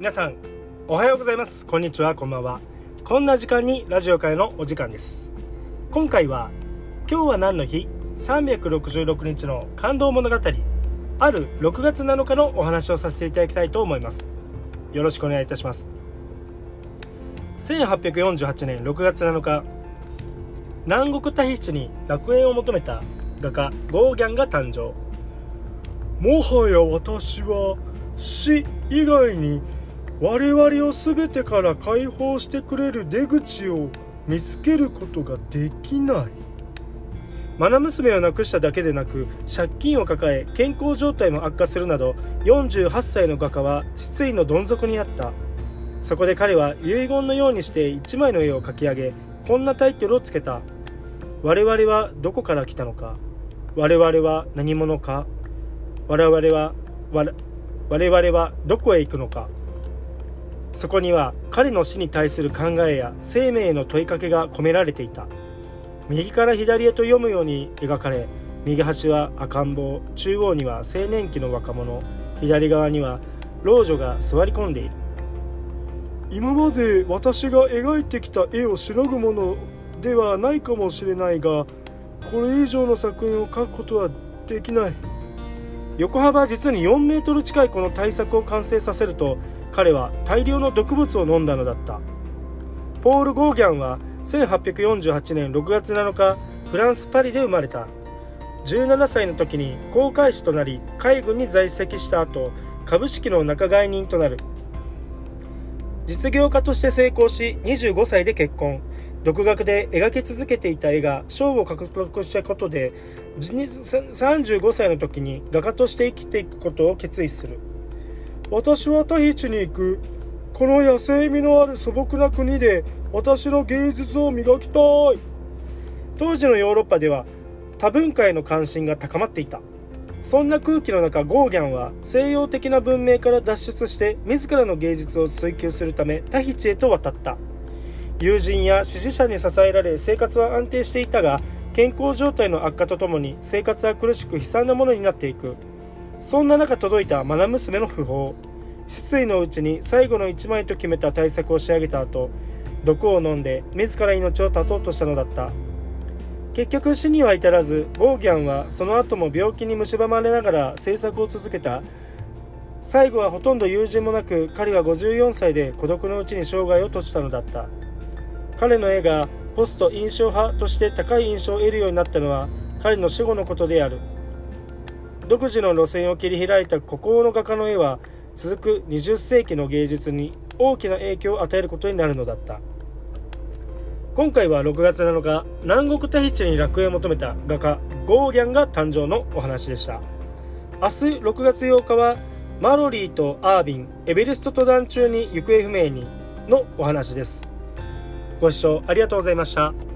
皆さんおはようございます。こんにちは。こんばんは。こんな時間にラジオ会のお時間です。今回は今日は何の日？366日の感動物語。ある6月7日のお話をさせていただきたいと思います。よろしくお願いいたします。1848年6月7日南国タヒチに楽園を求めた画家ゴーギャンが誕生。もはや私は死以外に我々を全てから解放してくれる出口を見つけることができない。愛娘を亡くしただけでなく借金を抱え健康状態も悪化するなど48歳の画家は失意のどん底にあった。そこで彼は遺言のようにして一枚の絵を描き上げこんなタイトルをつけた。我々はどこから来たのか？我々は何者か？我々は我々はどこへ行くのか？そこには彼の死に対する考えや生命への問いかけが込められていた。右から左へと読むように描かれ右端は赤ん坊中央には青年期の若者。左側には老女が座り込んでいる。今まで私が描いてきた絵をしのぐものではないかもしれないがこれ以上の作品を描くことはできない。横幅実に4メートル近いこの大作を完成させると彼は大量の毒物を飲んだのだった。ポール・ゴーギャンは1848年6月7日フランス・パリで生まれた。17歳の時に航海士となり海軍に在籍した後株式の仲買人となる。実業家として成功し25歳で結婚。独学で描き続けていた絵が賞を獲得したことで35歳の時に画家として生きていくことを決意する。私はタヒチに行く。この野生味のある素朴な国で私の芸術を磨きたい。当時のヨーロッパでは多文化への関心が高まっていた。そんな空気の中ゴーギャンは西洋的な文明から脱出して自らの芸術を追求するためタヒチへと渡った。友人や支持者に支えられ生活は安定していたが健康状態の悪化とともに生活は苦しく悲惨なものになっていく。そんな中届いた愛娘の訃報。失意のうちに最後の一枚と決めた対策を仕上げた後毒を飲んで自ら命を絶とうとしたのだった。結局死には至らずゴーギャンはその後も病気に蝕まれながら制作を続けた。最後はほとんど友人もなく彼は54歳で孤独のうちに生涯を閉じたのだった。彼の絵がポスト印象派として高い印象を得るようになったのは彼の死後のことである。独自の路線を切り開いた孤高の画家の絵は続く20世紀の芸術に大きな影響を与えることになるのだった。今回は6月7日南国タヒチに楽園を求めた画家ゴーギャンが誕生のお話でした。明日6月8日はマロリーとアービンエベレスト登山中に行方不明にのお話です。ご視聴ありがとうございました。